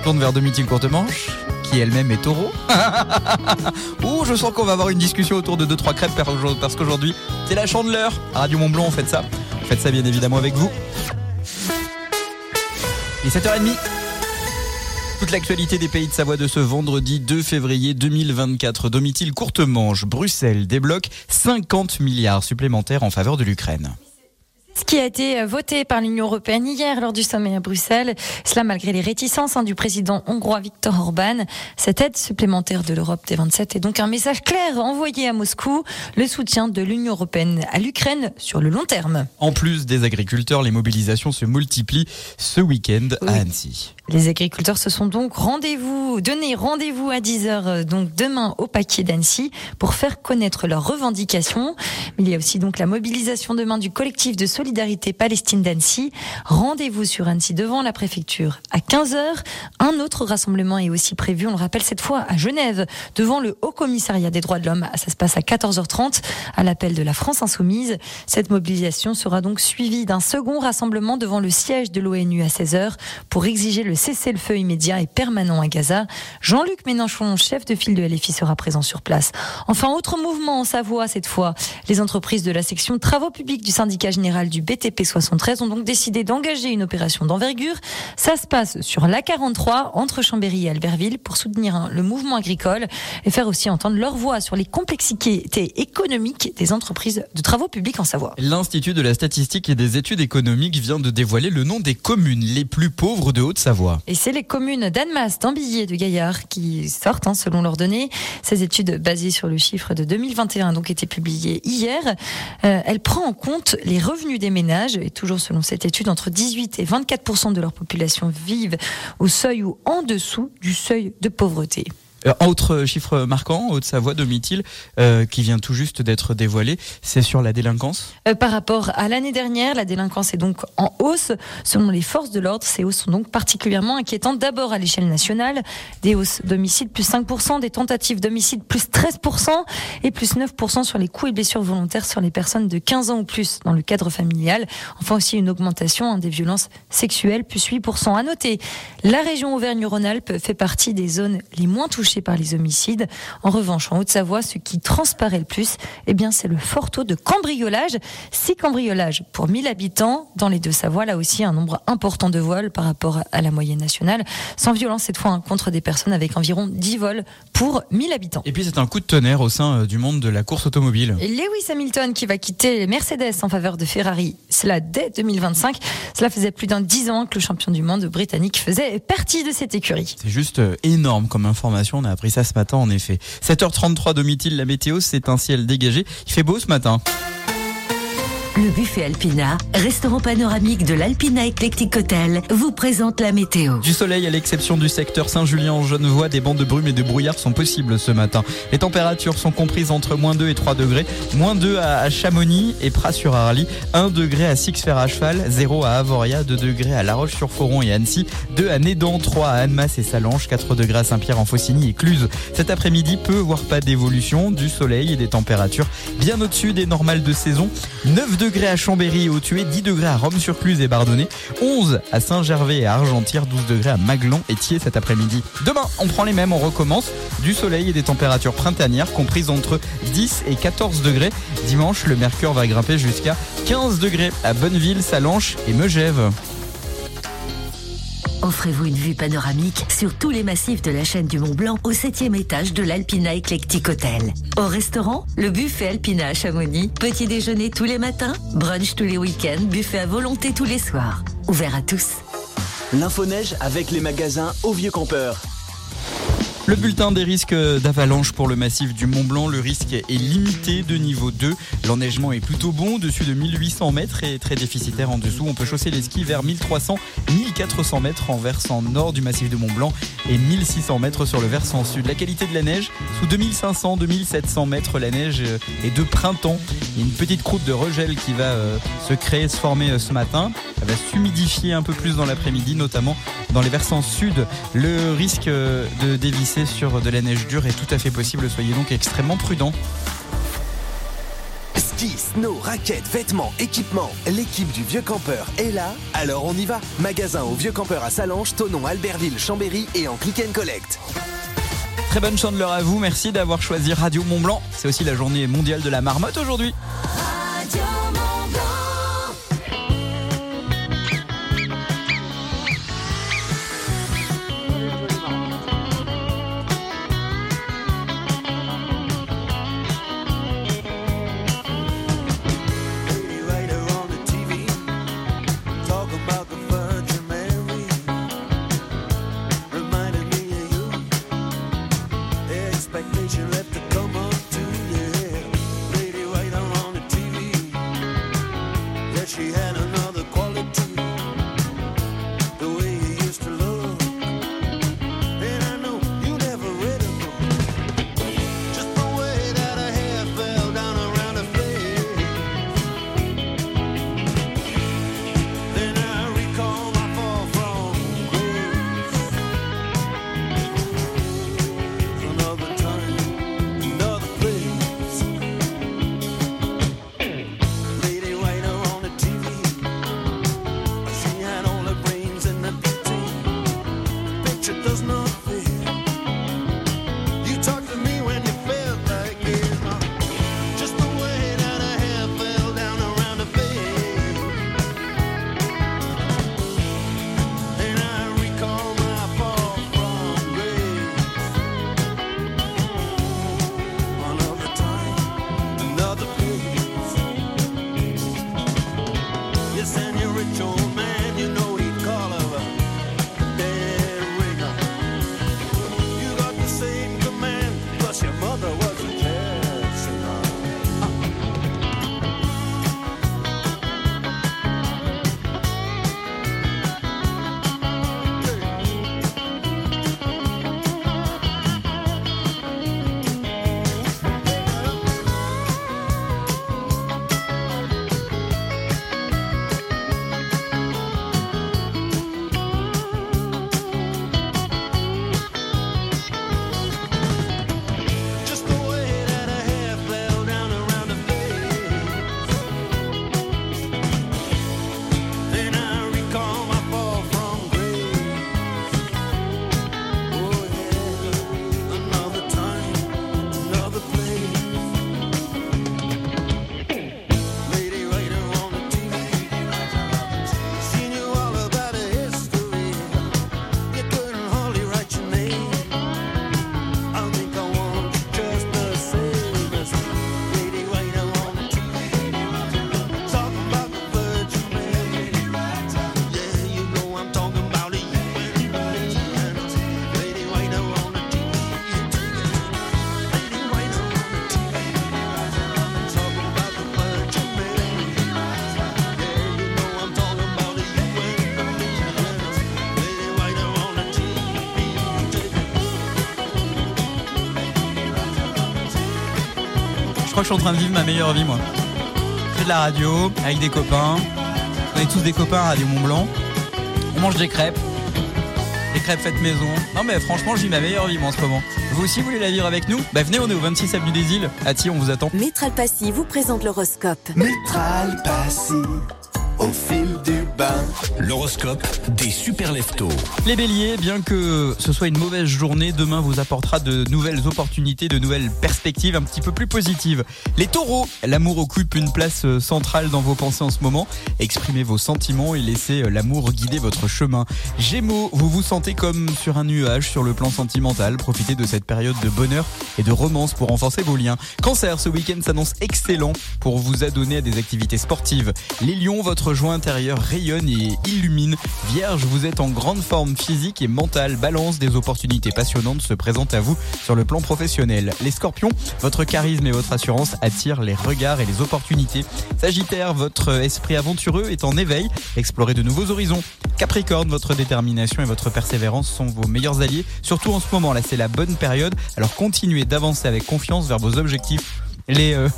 Tourne vers Domitil Courtemanche, elle-même est taureau. Ouh, je sens qu'on va avoir une discussion autour de 2-3 crêpes parce qu'aujourd'hui, c'est la chandeleur. Radio Mont Blanc, on fait ça. On fait ça bien évidemment avec vous. Il est 7h30. Toute l'actualité des pays de Savoie de ce vendredi 2 février 2024. Domitil Courtemanche, Bruxelles débloque 50 milliards supplémentaires en faveur de l'Ukraine. Ce qui a été voté par l'Union européenne hier lors du sommet à Bruxelles, cela malgré les réticences hein, du président hongrois Viktor Orban. Cette aide supplémentaire de l'Europe des 27 est donc un message clair envoyé à Moscou, le soutien de l'Union européenne à l'Ukraine sur le long terme. En plus des agriculteurs, les mobilisations se multiplient ce week-end à Annecy. Les agriculteurs se sont donc rendez-vous, donné rendez-vous à 10h donc demain au paquet d'Annecy pour faire connaître leurs revendications. Il y a aussi donc la mobilisation demain du collectif de Solidarité Palestine d'Annecy. Rendez-vous sur Annecy devant la préfecture à 15h. Un autre rassemblement est aussi prévu, on le rappelle cette fois à Genève, devant le Haut Commissariat des droits de l'homme. Ça se passe à 14h30 à l'appel de la France Insoumise. Cette mobilisation sera donc suivie d'un second rassemblement devant le siège de l'ONU à 16h pour exiger le cessez-le-feu immédiat et permanent à Gaza. Jean-Luc Mélenchon, chef de file de LFI, sera présent sur place. Enfin, autre mouvement en Savoie cette fois. Les entreprises de la section travaux publics du syndicat général du BTP 73 ont donc décidé d'engager une opération d'envergure. Ça se passe sur l'A43 entre Chambéry et Albertville pour soutenir hein, le mouvement agricole et faire aussi entendre leur voix sur les complexités économiques des entreprises de travaux publics en Savoie. L'Institut de la statistique et des études économiques vient de dévoiler le nom des communes les plus pauvres de Haute-Savoie. Et c'est les communes d'Annemasse, d'Ambilly et de Gaillard qui sortent hein, selon leurs données. Ces études basées sur le chiffre de 2021 donc été publiées hier. Euh, elle prend en compte les revenus des ménages et toujours selon cette étude, entre 18 et 24% de leur population vivent au seuil ou en dessous du seuil de pauvreté. Euh, autre chiffre marquant, Haute-Savoie, Domitil, euh, qui vient tout juste d'être dévoilé, c'est sur la délinquance. Euh, par rapport à l'année dernière, la délinquance est donc en hausse. Selon les forces de l'ordre, ces hausses sont donc particulièrement inquiétantes. D'abord à l'échelle nationale, des hausses d'homicide plus 5%, des tentatives d'homicide plus 13% et plus 9% sur les coups et blessures volontaires sur les personnes de 15 ans ou plus dans le cadre familial. Enfin aussi une augmentation hein, des violences sexuelles plus 8%. À noter, la région Auvergne-Rhône-Alpes fait partie des zones les moins touchées par les homicides. En revanche, en Haute-Savoie, ce qui transparaît le plus, eh bien, c'est le fort taux de cambriolage. Six cambriolages pour 1000 habitants. Dans les deux Savoies, là aussi, un nombre important de vols par rapport à la moyenne nationale. Sans violence, cette fois, contre des personnes avec environ 10 vols pour 1000 habitants. Et puis, c'est un coup de tonnerre au sein euh, du monde de la course automobile. Lewis Hamilton qui va quitter Mercedes en faveur de Ferrari, cela dès 2025. Cela faisait plus d'un dix ans que le champion du monde britannique faisait partie de cette écurie. C'est juste euh, énorme comme information on a appris ça ce matin en effet. 7h33 Domitil, la météo, c'est un ciel dégagé. Il fait beau ce matin. Le buffet Alpina, restaurant panoramique de l'Alpina Eclectic Hotel, vous présente la météo. Du soleil à l'exception du secteur Saint-Julien en Genevois, des bandes de brume et de brouillard sont possibles ce matin. Les températures sont comprises entre moins 2 et 3 degrés. Moins 2 à Chamonix et Pras-sur-Arly, 1 degré à Six-Fer à cheval, 0 à Avoria, 2 degrés à La Roche-sur-Foron et Annecy, 2 à Nédan, 3 à Annemasse et Salange, 4 degrés à Saint-Pierre en Faucigny et Cluse. Cet après-midi, peu voire pas d'évolution, du soleil et des températures bien au-dessus des normales de saison. 9 degrés degrés à Chambéry et au 10 degrés à Rome-sur-Cluse et Bardonnay, 11 à Saint-Gervais et à Argentière, 12 degrés à Maglon et Thiers cet après-midi. Demain, on prend les mêmes, on recommence. Du soleil et des températures printanières comprises entre 10 et 14 degrés. Dimanche, le mercure va grimper jusqu'à 15 degrés à Bonneville, Salanches et Megève. Offrez-vous une vue panoramique sur tous les massifs de la chaîne du Mont Blanc au septième étage de l'Alpina Eclectic Hotel. Au restaurant, le buffet Alpina à Chamonix. Petit déjeuner tous les matins, brunch tous les week-ends, buffet à volonté tous les soirs. Ouvert à tous. L'info-neige avec les magasins au Vieux Campeur. Le bulletin des risques d'avalanche pour le massif du Mont Blanc, le risque est limité de niveau 2. L'enneigement est plutôt bon, au-dessus de 1800 mètres et très déficitaire en dessous. On peut chausser les skis vers 1300, 1400 mètres en versant nord du massif de Mont Blanc et 1600 mètres sur le versant sud. La qualité de la neige, sous 2500, 2700 mètres, la neige est de printemps. Il y a une petite croûte de regel qui va euh, se créer, se former euh, ce matin. Elle va s'humidifier un peu plus dans l'après-midi, notamment dans les versants sud. Le risque euh, de dévisser sur de la neige dure est tout à fait possible, soyez donc extrêmement prudents. Ski, snow, raquettes, vêtements, équipements, l'équipe du Vieux Campeur est là, alors on y va. Magasin au Vieux Campeur à Salange, Tonon, Albertville, Chambéry et en click and collect. Très bonne chandeleur à vous, merci d'avoir choisi Radio Mont Blanc. C'est aussi la journée mondiale de la marmotte aujourd'hui. Crois que je suis en train de vivre ma meilleure vie, moi. Je fais de la radio avec des copains. On est tous des copains à Radio Mont Blanc. On mange des crêpes. Des crêpes faites maison. Non, mais franchement, je vis ma meilleure vie, moi, en ce moment. Vous aussi, vous voulez la vivre avec nous? Bah, venez, on est au 26 avenue des Îles. Ati, on vous attend. Métral Passy vous présente l'horoscope. Métral Passy, au fil du bain. L'horoscope des super leftos. Les béliers, bien que ce soit une mauvaise journée, demain vous apportera de nouvelles opportunités, de nouvelles perspectives un petit peu plus positives. Les taureaux, l'amour occupe une place euh, centrale dans vos pensées en ce moment. Exprimez vos sentiments et laissez euh, l'amour guider votre chemin. Gémeaux, vous vous sentez comme sur un nuage sur le plan sentimental. Profitez de cette période de bonheur et de romance pour renforcer vos liens. Cancer, ce week-end s'annonce excellent pour vous adonner à des activités sportives. Les lions, votre joie intérieure rayonne et illumine. Vierge, vous êtes en grande forme physique et mentale. Balance, des opportunités passionnantes se présentent à vous sur le plan professionnel. Les scorpions, votre charisme et votre assurance attirent les regards et les opportunités. Sagittaire, votre esprit aventureux est en éveil. Explorez de nouveaux horizons. Capricorne, votre détermination et votre persévérance sont vos meilleurs alliés. Surtout en ce moment, là, c'est la bonne période. Alors continuez d'avancer avec confiance vers vos objectifs. Les, euh,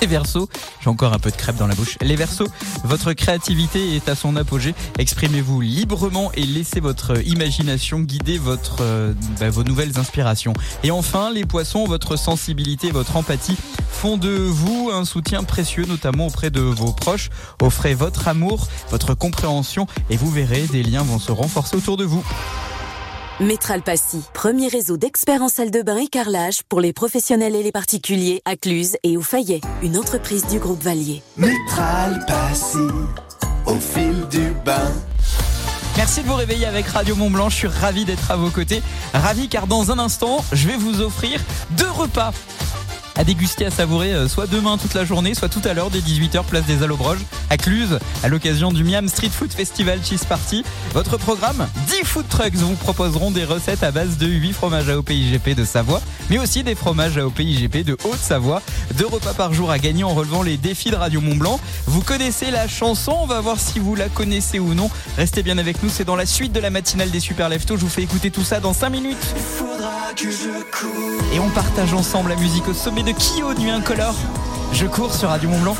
les Verseaux, j'ai encore un peu de crêpe dans la bouche. Les Verseaux, votre créativité est à son apogée. Exprimez-vous librement et laissez votre imagination guider votre, euh, bah, vos nouvelles inspirations. Et enfin, les Poissons, votre sensibilité, votre empathie font de vous un soutien précieux, notamment auprès de vos proches. Offrez votre amour, votre compréhension et vous verrez, des liens vont se renforcer autour de vous. Métral Passy, premier réseau d'experts en salle de bain et carrelage pour les professionnels et les particuliers à Cluse et au Fayet, une entreprise du groupe Valier. Métral Passy, au fil du bain. Merci de vous réveiller avec Radio Mont Blanc. Je suis ravi d'être à vos côtés. Ravi car dans un instant, je vais vous offrir deux repas à déguster, à savourer, euh, soit demain toute la journée, soit tout à l'heure dès 18h, place des Allobroges, à Cluse, à l'occasion du Miam Street Food Festival Cheese Party. Votre programme 10 food trucks vous proposeront des recettes à base de 8 fromages AOP IGP de Savoie, mais aussi des fromages AOP IGP de Haute-Savoie. Deux repas par jour à gagner en relevant les défis de Radio Mont Blanc. Vous connaissez la chanson, on va voir si vous la connaissez ou non. Restez bien avec nous, c'est dans la suite de la matinale des Super Leftos. Je vous fais écouter tout ça dans 5 minutes. Faudra que je cours. Et on partage ensemble la musique au sommet de Kyo Nuit Incolore. Je cours sur Radio Mont Blanc.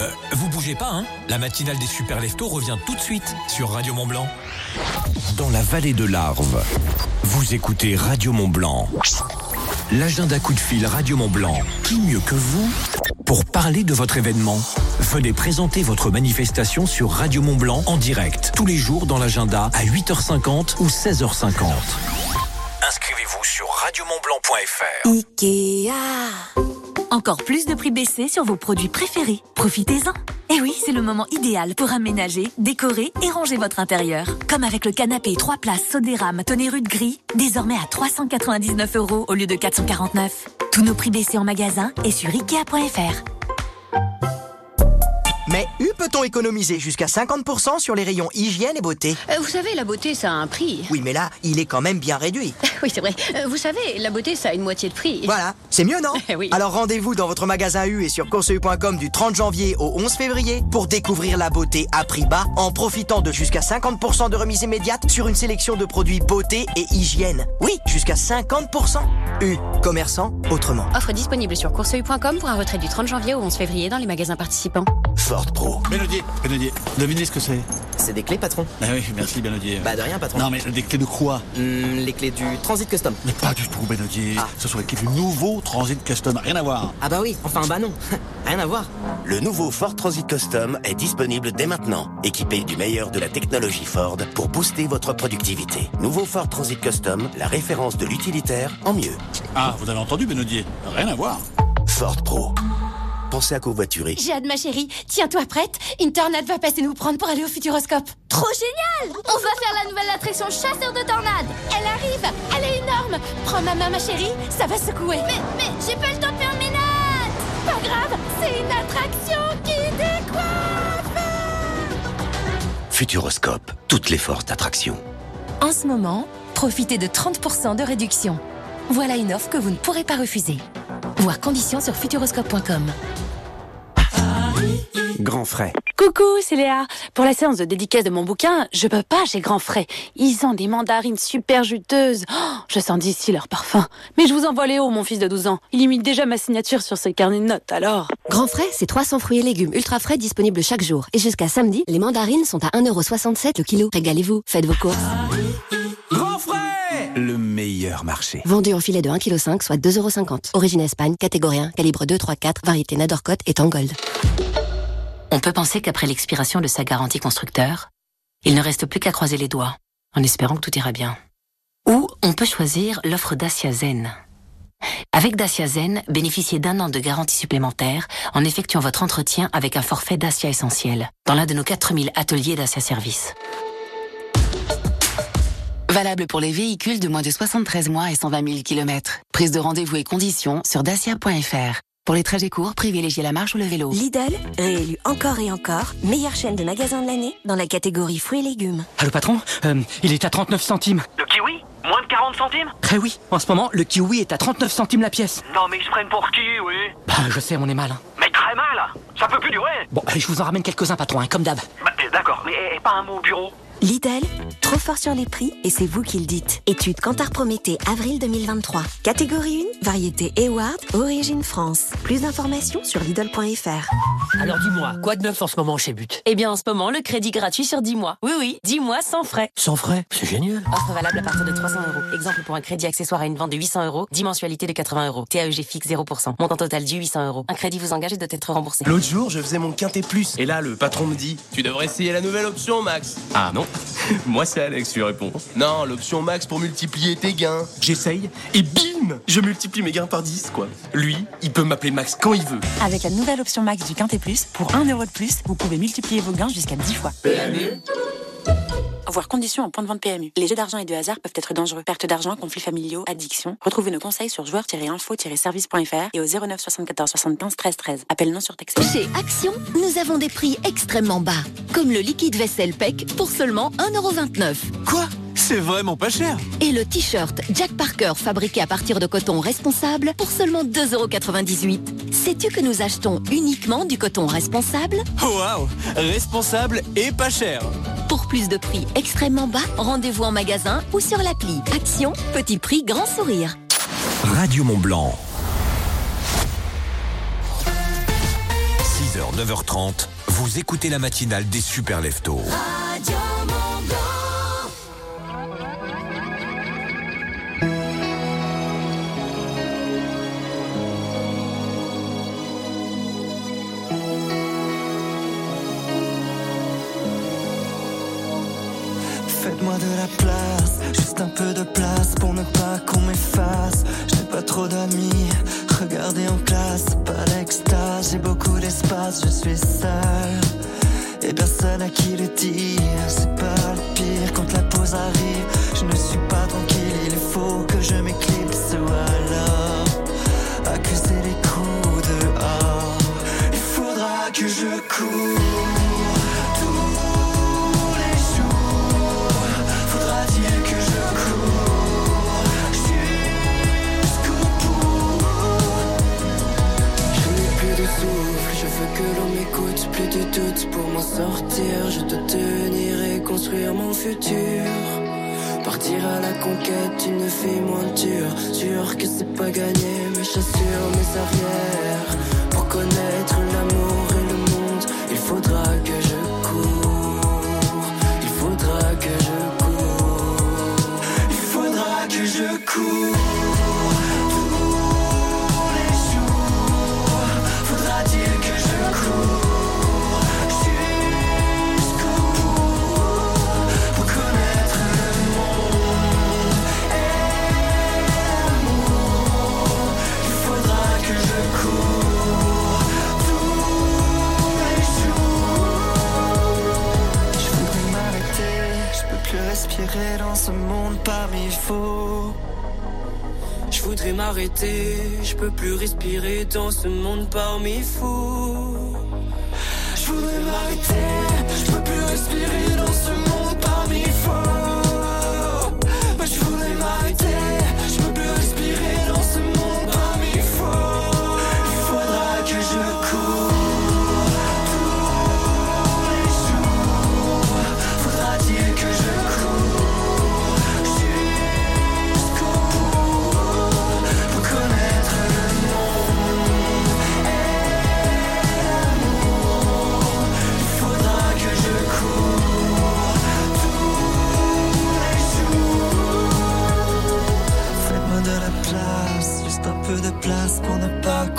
Euh, vous bougez pas, hein La matinale des super leftos revient tout de suite sur Radio Mont Blanc. Dans la vallée de l'Arve, vous écoutez Radio Mont Blanc. L'agenda coup de fil Radio Mont Blanc. Qui mieux que vous pour parler de votre événement? Venez présenter votre manifestation sur Radio Mont Blanc en direct tous les jours dans l'agenda à 8h50 ou 16h50. Inscrivez-vous sur radiomontblanc.fr. Ikea. Encore plus de prix baissés sur vos produits préférés. Profitez-en. Et oui, c'est le moment idéal pour aménager, décorer et ranger votre intérieur. Comme avec le canapé 3 places Sodérame Tonnerud gris, désormais à 399 euros au lieu de 449. Tous nos prix baissés en magasin et sur Ikea.fr. Mais U peut-on économiser jusqu'à 50% sur les rayons hygiène et beauté? Euh, Vous savez, la beauté, ça a un prix. Oui, mais là, il est quand même bien réduit. Oui, c'est vrai. Euh, Vous savez, la beauté, ça a une moitié de prix. Voilà, c'est mieux, non Oui. Alors rendez-vous dans votre magasin U et sur courseu.com du 30 janvier au 11 février pour découvrir la beauté à prix bas en profitant de jusqu'à 50% de remise immédiate sur une sélection de produits beauté et hygiène. Oui, jusqu'à 50%. U, commerçant autrement. Offre disponible sur courseu.com pour un retrait du 30 janvier au 11 février dans les magasins participants. Ford Pro. Benodier, Benodier, devinez ce que c'est C'est des clés, patron. Ah oui, merci Benodier. Bah de rien, patron. Non mais des clés de quoi? Hmm, les clés du Transit Custom. Mais pas du tout Benodier. Ce sont les clés du nouveau Transit Custom, rien à voir. Ah bah oui, enfin bah non. rien à voir. Le nouveau Ford Transit Custom est disponible dès maintenant, équipé du meilleur de la technologie Ford pour booster votre productivité. Nouveau Ford Transit Custom, la référence de l'utilitaire en mieux. Ah, vous avez entendu Benodier Rien à voir. Ford Pro. Pensez à covoiturer. J'ai hâte, ma chérie. Tiens-toi prête. Une tornade va passer nous prendre pour aller au Futuroscope. Trop génial On va faire la nouvelle attraction chasseur de tornades. Elle arrive. Elle est énorme. Prends ma main, ma chérie. Ça va secouer. Mais, mais, j'ai pas le temps de faire mes notes. Pas grave. C'est une attraction qui décoiffe. Futuroscope, toutes les forces d'attraction. En ce moment, profitez de 30% de réduction. Voilà une offre que vous ne pourrez pas refuser. Voir conditions sur futuroscope.com. Grand frais. Coucou, c'est Léa. Pour la séance de dédicace de mon bouquin, je peux pas, j'ai grand frais. Ils ont des mandarines super juteuses. Oh, je sens d'ici leur parfum. Mais je vous envoie Léo, mon fils de 12 ans. Il imite déjà ma signature sur ses carnets de notes, alors. Grand frais, c'est 300 fruits et légumes ultra frais disponibles chaque jour. Et jusqu'à samedi, les mandarines sont à 1,67€ le kilo. Régalez-vous, faites vos courses. Grand frais Le meilleur marché. Vendu en filet de 1,5 kg, soit 2,50€. Origine Espagne, catégorie 1, calibre 2, 3, 4, variété Nadorcot et Tangold. On peut penser qu'après l'expiration de sa garantie constructeur, il ne reste plus qu'à croiser les doigts, en espérant que tout ira bien. Ou on peut choisir l'offre Dacia Zen. Avec Dacia Zen, bénéficiez d'un an de garantie supplémentaire en effectuant votre entretien avec un forfait Dacia Essentiel dans l'un de nos 4000 ateliers Dacia Service. Valable pour les véhicules de moins de 73 mois et 120 000 km. Prise de rendez-vous et conditions sur dacia.fr. Pour les trajets courts, privilégiez la marche ou le vélo. Lidl, réélu encore et encore, meilleure chaîne de magasins de l'année dans la catégorie fruits et légumes. Allô patron, Euh, il est à 39 centimes. Le kiwi Moins de 40 centimes? Eh oui, en ce moment, le kiwi est à 39 centimes la pièce. Non mais ils se prennent pour qui, oui? Bah, je sais, on est mal. hein. Mais très mal Ça peut plus durer Bon, je vous en ramène quelques-uns, patron, hein, comme d'hab. Bah, D'accord, mais eh, pas un mot au bureau? Lidl, trop fort sur les prix et c'est vous qui le dites. Étude Cantar Prométhée, avril 2023. Catégorie 1, variété Eward, origine France. Plus d'informations sur Lidl.fr. Alors dis-moi, quoi de neuf en ce moment chez But? Eh bien, en ce moment, le crédit gratuit sur 10 mois. Oui, oui, 10 mois sans frais. Sans frais? C'est génial. Offre valable à partir de 300 euros. Exemple pour un crédit accessoire à une vente de 800 euros. 10 mensualités de 80 euros. TAEG fixe 0%. Montant total du 800 euros. Un crédit vous engage et doit être remboursé. L'autre jour, je faisais mon quintet plus. Et là, le patron me dit Tu devrais essayer la nouvelle option, Max. Ah non? Moi, c'est Alex, tu réponds. Non, l'option Max pour multiplier tes gains. J'essaye et bim Je multiplie mes gains par 10, quoi. Lui, il peut m'appeler Max quand il veut. Avec la nouvelle option Max du Quintet Plus, pour 1 euro de plus, vous pouvez multiplier vos gains jusqu'à 10 fois. Voir conditions en point de vente PMU. Les jeux d'argent et de hasard peuvent être dangereux. Perte d'argent, conflits familiaux, addiction. Retrouvez nos conseils sur joueurs-info-service.fr et au 09 74 75 13 13. Appel non surtaxé. Chez Action, nous avons des prix extrêmement bas, comme le liquide vaisselle PEC pour seulement 1,29€. Quoi? C'est vraiment pas cher Et le t-shirt Jack Parker fabriqué à partir de coton responsable pour seulement 2,98€. Sais-tu que nous achetons uniquement du coton responsable? Waouh Responsable et pas cher Pour plus de prix extrêmement bas, rendez-vous en magasin ou sur l'appli. Action, petit prix, grand sourire. Radio Mont Blanc. 6h, 9h30, vous écoutez la matinale des super leftos. De la place, juste un peu de place pour ne pas qu'on m'efface. J'ai pas trop d'amis, regardez en classe, pas l'extase. J'ai beaucoup d'espace, je suis sale. Et personne à qui le dire, c'est pas le pire quand la pause arrive. Je ne suis pas tranquille, il faut que je m'éclipse ou alors accuser les coups dehors. Il faudra que je cours. Doutes pour m'en sortir. Je te tenir et construire mon futur. Partir à la conquête d'une fille moins dure. Sûr que c'est pas gagné, mes chassures, mes arrières. Pour connaître l'amour et le monde, il faudra que je cours. Il faudra que je cours. Il faudra que je cours. Respirer dans ce monde parmi faux. Je voudrais m'arrêter, je peux plus respirer dans ce monde parmi fous. Je voudrais m'arrêter,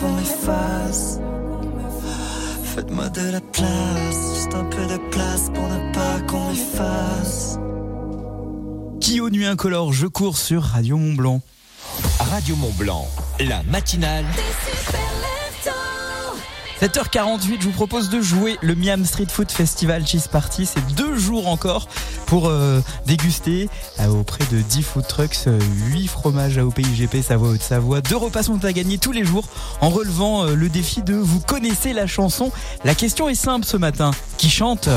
qu'on m'efface. Faites-moi de la place, juste un peu de place pour ne pas qu'on m'efface. Qui aux nuits incolores, je cours sur Radio Mont Blanc. Radio Mont Blanc, la matinale. 7h48, je vous propose de jouer le Miam Street Food Festival Cheese Party. C'est deux jours encore pour euh, déguster euh, auprès de 10 food trucks, euh, 8 fromages AOP IGP Savoie Haute-Savoie. Deux repas sont à gagner tous les jours en relevant euh, le défi de vous connaissez la chanson. La question est simple ce matin. Qui chante?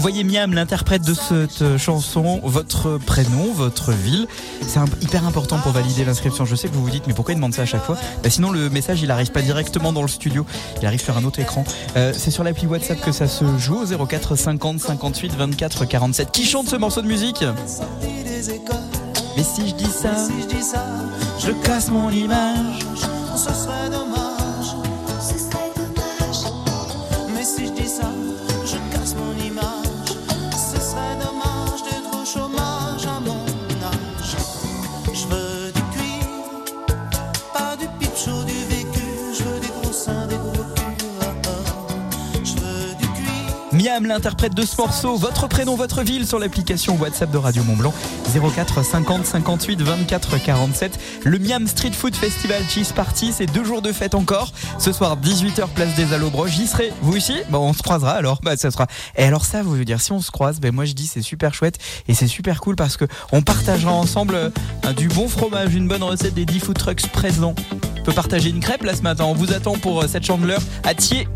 Envoyez Miam, l'interprète de cette euh, chanson, votre prénom, votre ville. C'est hyper important pour valider l'inscription. Je sais que vous vous dites, mais pourquoi il demande ça à chaque fois? Bah, Sinon, le message, il arrive pas directement dans le studio. Il arrive sur un autre écran. Euh, c'est sur l'appli WhatsApp que ça se joue au 04 50 58 24 47. Qui chante ce morceau de musique? Mais si je dis ça, je casse mon image. serait. L'interprète de ce morceau, votre prénom, votre ville sur l'application WhatsApp de Radio Mont Blanc 04 50 58 24 47. Le Miam Street Food Festival Cheese Party, c'est deux jours de fête encore. Ce soir 18h place des Allobroges, j'y serai. Vous aussi? Bon, on se croisera alors. Bah ça sera. Et alors ça, vous dire si on se croise, ben moi je dis c'est super chouette et c'est super cool parce que on partagera ensemble euh, du bon fromage, une bonne recette des 10 food trucks présents. On peut partager une crêpe là ce matin. On vous attend pour euh, cette chandeleur à Thiers.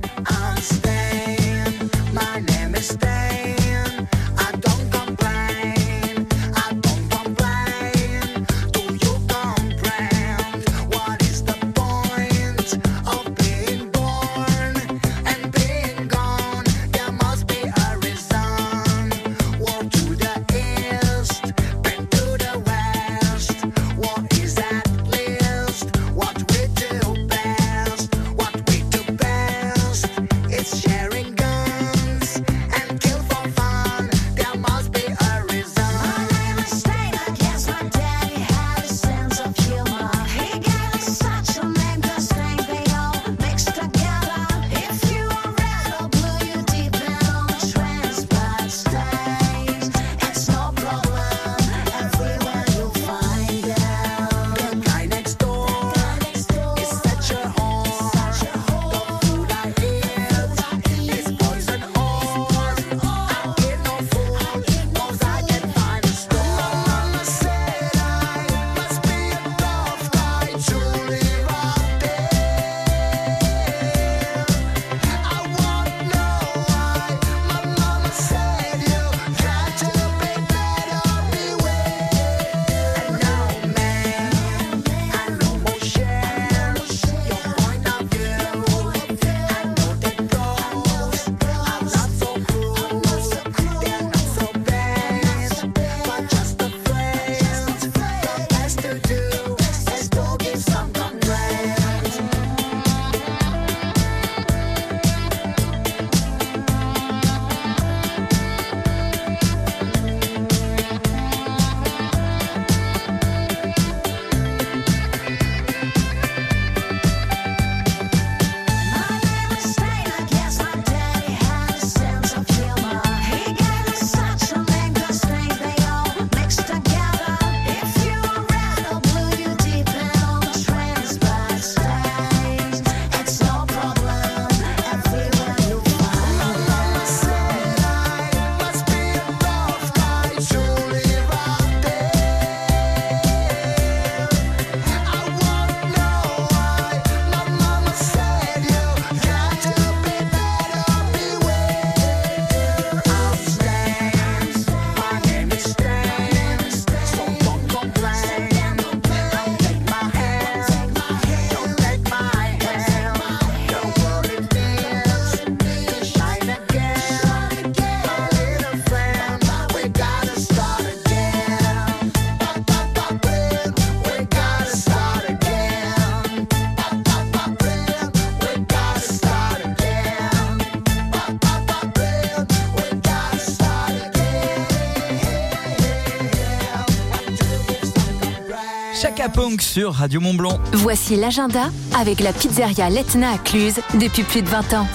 Sur Radio Mont Blanc. Voici l'agenda avec la pizzeria Letna à Cluse depuis plus de 20 ans.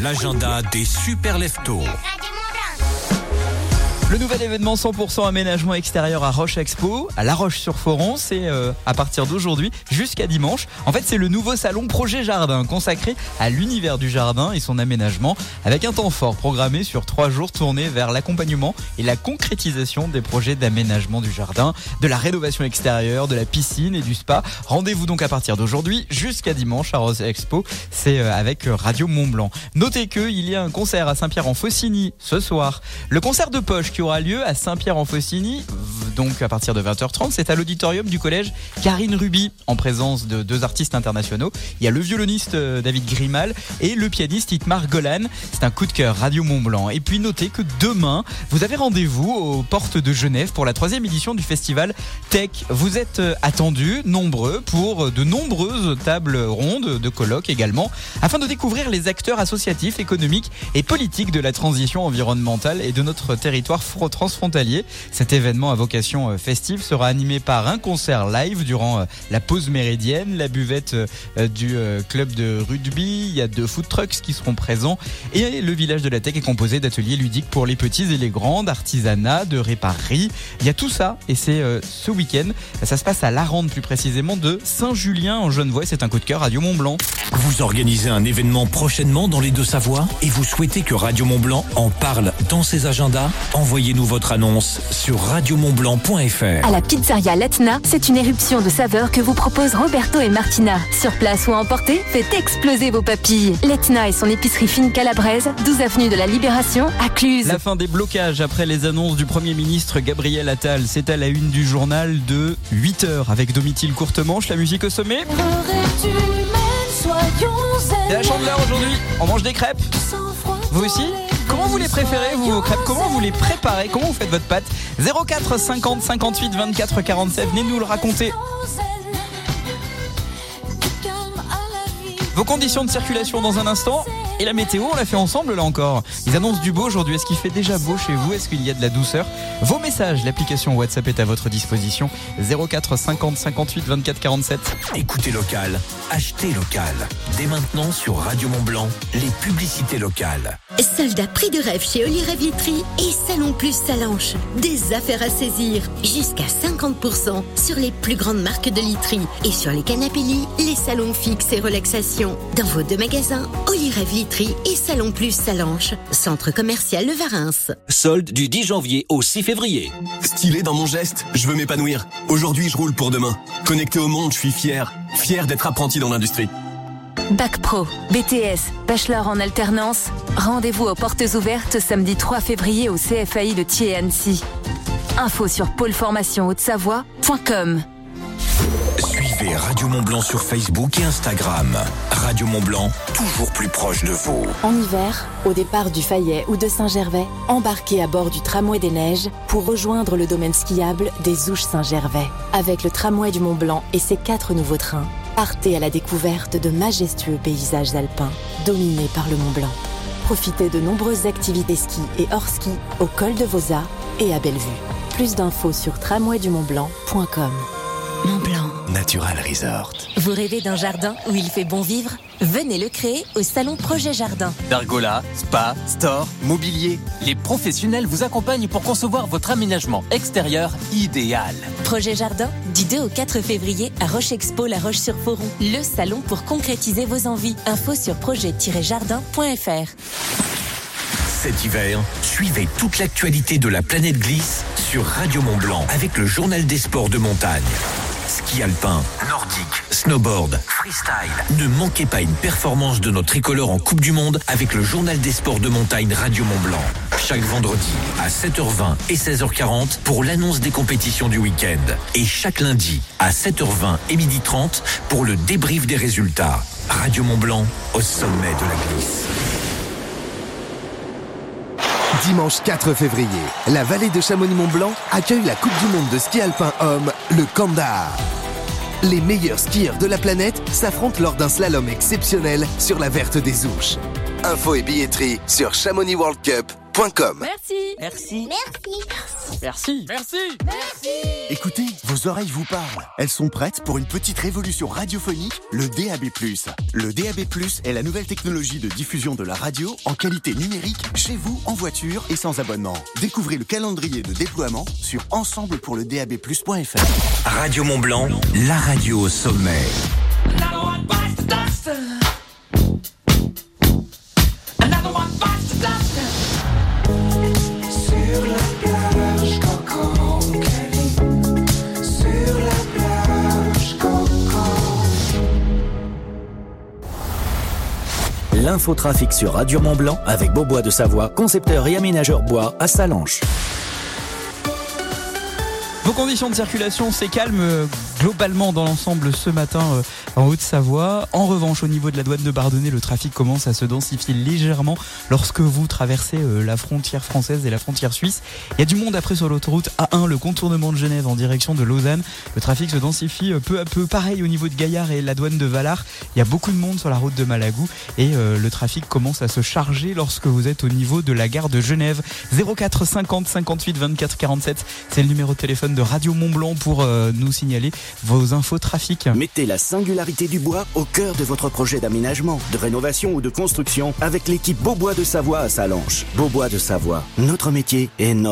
L'agenda des super leftos. Le nouvel événement 100% aménagement extérieur à Roche Expo, à La Roche-sur-Foron, c'est euh, à partir d'aujourd'hui jusqu'à dimanche. En fait, c'est le nouveau salon Projet Jardin consacré à l'univers du jardin et son aménagement avec un temps fort programmé sur trois jours tourné vers l'accompagnement et la concrétisation des projets d'aménagement du jardin, de la rénovation extérieure, de la piscine et du spa. Rendez-vous donc à partir d'aujourd'hui jusqu'à dimanche à Roche Expo. C'est euh, avec Radio Mont Blanc. Notez qu'il y a un concert à Saint-Pierre-en-Faucigny ce soir. Le concert de poche qui aura lieu à Saint-Pierre-en-Faucigny, donc à partir de 20h30. C'est à l'auditorium du collège Karine Ruby, en présence de deux artistes internationaux. Il y a le violoniste euh, David Grimal et le pianiste Itmar Golan. C'est un coup de cœur Radio Mont Blanc. Et puis notez que demain, vous avez rendez-vous aux portes de Genève pour la troisième édition du festival Tech. Vous êtes euh, attendus, nombreux, pour de nombreuses tables rondes, de colloques également, afin de découvrir les acteurs associatifs, économiques et politiques de la transition environnementale et de notre territoire transfrontalier. Cet événement à vocation euh, festive sera animé par un concert live durant euh, la pause méridienne, la buvette euh, du club de rugby, il y a deux food trucks qui seront présents et le village de la Tech est composé d'ateliers ludiques pour les petits et les grands, d'artisanat, de réparerie. Il y a tout ça et c'est ce week-end. Ça se passe à Larande plus précisément de Saint-Julien en Genevois. C'est un coup de cœur Radio Mont Blanc. Vous organisez un événement prochainement dans les Deux-Savoies et vous souhaitez que Radio Mont Blanc en parle dans ses agendas Envoyez-nous votre annonce sur radiomontblanc.fr. À la pizzeria Letna, c'est une éruption de saveurs que vous proposent Roberto et Martina. Sur place ou à emporter, faites exploser vos papilles. Letna et son épicerie fine calabraise, 12 avenue de la Libération, à Cluse. La fin des blocages après les annonces du Premier ministre Gabriel Attal, c'est à la une du journal de 8h avec Domitil Courtemanche, la musique au sommet. C'est la chandeleur aujourd'hui, on mange des crêpes. Vous aussi Comment vous les préférez, vous, vos crêpes Comment vous les préparez? Comment vous faites votre pâte? 04 50 58 24 47, venez nous le raconter. Vos conditions de circulation dans un instant. Et la météo, on l'a fait ensemble là encore. Ils annoncent du beau aujourd'hui. Est-ce qu'il fait déjà beau chez vous? Est-ce qu'il y a de la douceur? Vos messages, l'application WhatsApp est à votre disposition. 04 50 58 24 47. Écoutez local, achetez local. Dès maintenant sur Radio Mont Blanc, les publicités locales. Soldat prix de rêve chez Olivier Vitry et Salon Plus Salanche. Des affaires à saisir. Jusqu'à 50% sur les plus grandes marques de literie. Et sur les canapés les salons fixes et relaxation. Dans vos deux magasins, Olivier Vitry et Salon Plus Salanche. Centre commercial Le Varins. Solde du 10 janvier au 6 février. Stylé dans mon geste, je veux m'épanouir. Aujourd'hui, je roule pour demain. Connecté au monde, je suis fier. Fier d'être apprenti dans l'industrie. Bac Pro, BTS, Bachelor en alternance. Rendez-vous aux portes ouvertes samedi 3 février au CFAI de Thiers-Annecy. Info sur pôleformation-haute-savoie.com. Radio Mont Blanc sur Facebook et Instagram. Radio Mont Blanc, toujours plus proche de vous. En hiver, au départ du Fayet ou de Saint-Gervais, embarquez à bord du tramway des neiges pour rejoindre le domaine skiable des Ouches Saint-Gervais. Avec le tramway du Mont Blanc et ses quatre nouveaux trains, partez à la découverte de majestueux paysages alpins dominés par le Mont Blanc. Profitez de nombreuses activités ski et hors ski au col de Vosa et à Bellevue. Plus d'infos sur tramwaydumontblanc.com. Mont Blanc. Natural Resort. Vous rêvez d'un jardin où il fait bon vivre? Venez le créer au salon Projet Jardin. Pergola, spa, store, mobilier. Les professionnels vous accompagnent pour concevoir votre aménagement extérieur idéal. Projet Jardin, du 2 au 4 février à Roche Expo La Roche-sur-Foron. Le salon pour concrétiser vos envies. Info sur projet-jardin.fr. Cet hiver, suivez toute l'actualité de la planète glisse sur Radio Mont Blanc avec le journal des sports de montagne. Ski alpin, nordique, snowboard, freestyle. Ne manquez pas une performance de notre tricolore en Coupe du Monde avec le journal des sports de montagne Radio Mont Blanc. Chaque vendredi à 7h20 et 16h40 pour l'annonce des compétitions du week-end. Et chaque lundi à 7h20 et 12h30 pour le débrief des résultats. Radio Mont Blanc au sommet de la glisse. Dimanche 4 février, la vallée de Chamonix-Mont-Blanc accueille la Coupe du Monde de ski alpin homme, le Kandahar. Les meilleurs skieurs de la planète s'affrontent lors d'un slalom exceptionnel sur la verte des Ouches. Info et billetterie sur chamonixworldcup.fr. Merci. Merci. Merci. Merci. Merci. Merci. Écoutez, vos oreilles vous parlent. Elles sont prêtes pour une petite révolution radiophonique, le DAB+. Le DAB+, est la nouvelle technologie de diffusion de la radio en qualité numérique chez vous, en voiture et sans abonnement. Découvrez le calendrier de déploiement sur ensemblepourledab+.fr. Radio Mont Blanc, la radio au sommet. L'infotrafic sur Radio Mont Blanc avec Beaubois de Savoie, concepteur et aménageur bois à Salanches. Conditions de circulation, c'est calme euh, globalement dans l'ensemble ce matin euh, en Haute-Savoie. En revanche, au niveau de la douane de Bardonnay, le trafic commence à se densifier légèrement lorsque vous traversez euh, la frontière française et la frontière suisse. Il y a du monde après sur l'autoroute A1, le contournement de Genève en direction de Lausanne. Le trafic se densifie peu à peu. Pareil au niveau de Gaillard et la douane de Valar. Il y a beaucoup de monde sur la route de Malagou et le trafic commence à se charger lorsque vous êtes au niveau de la gare de Genève. 04 50 58 24 47, c'est le numéro de téléphone de Radio Mont Blanc pour euh, nous signaler vos infos trafic. Mettez la singularité du bois au cœur de votre projet d'aménagement, de rénovation ou de construction avec l'équipe Beaubois de Savoie à Salanches. Beaubois de Savoie, notre métier est notre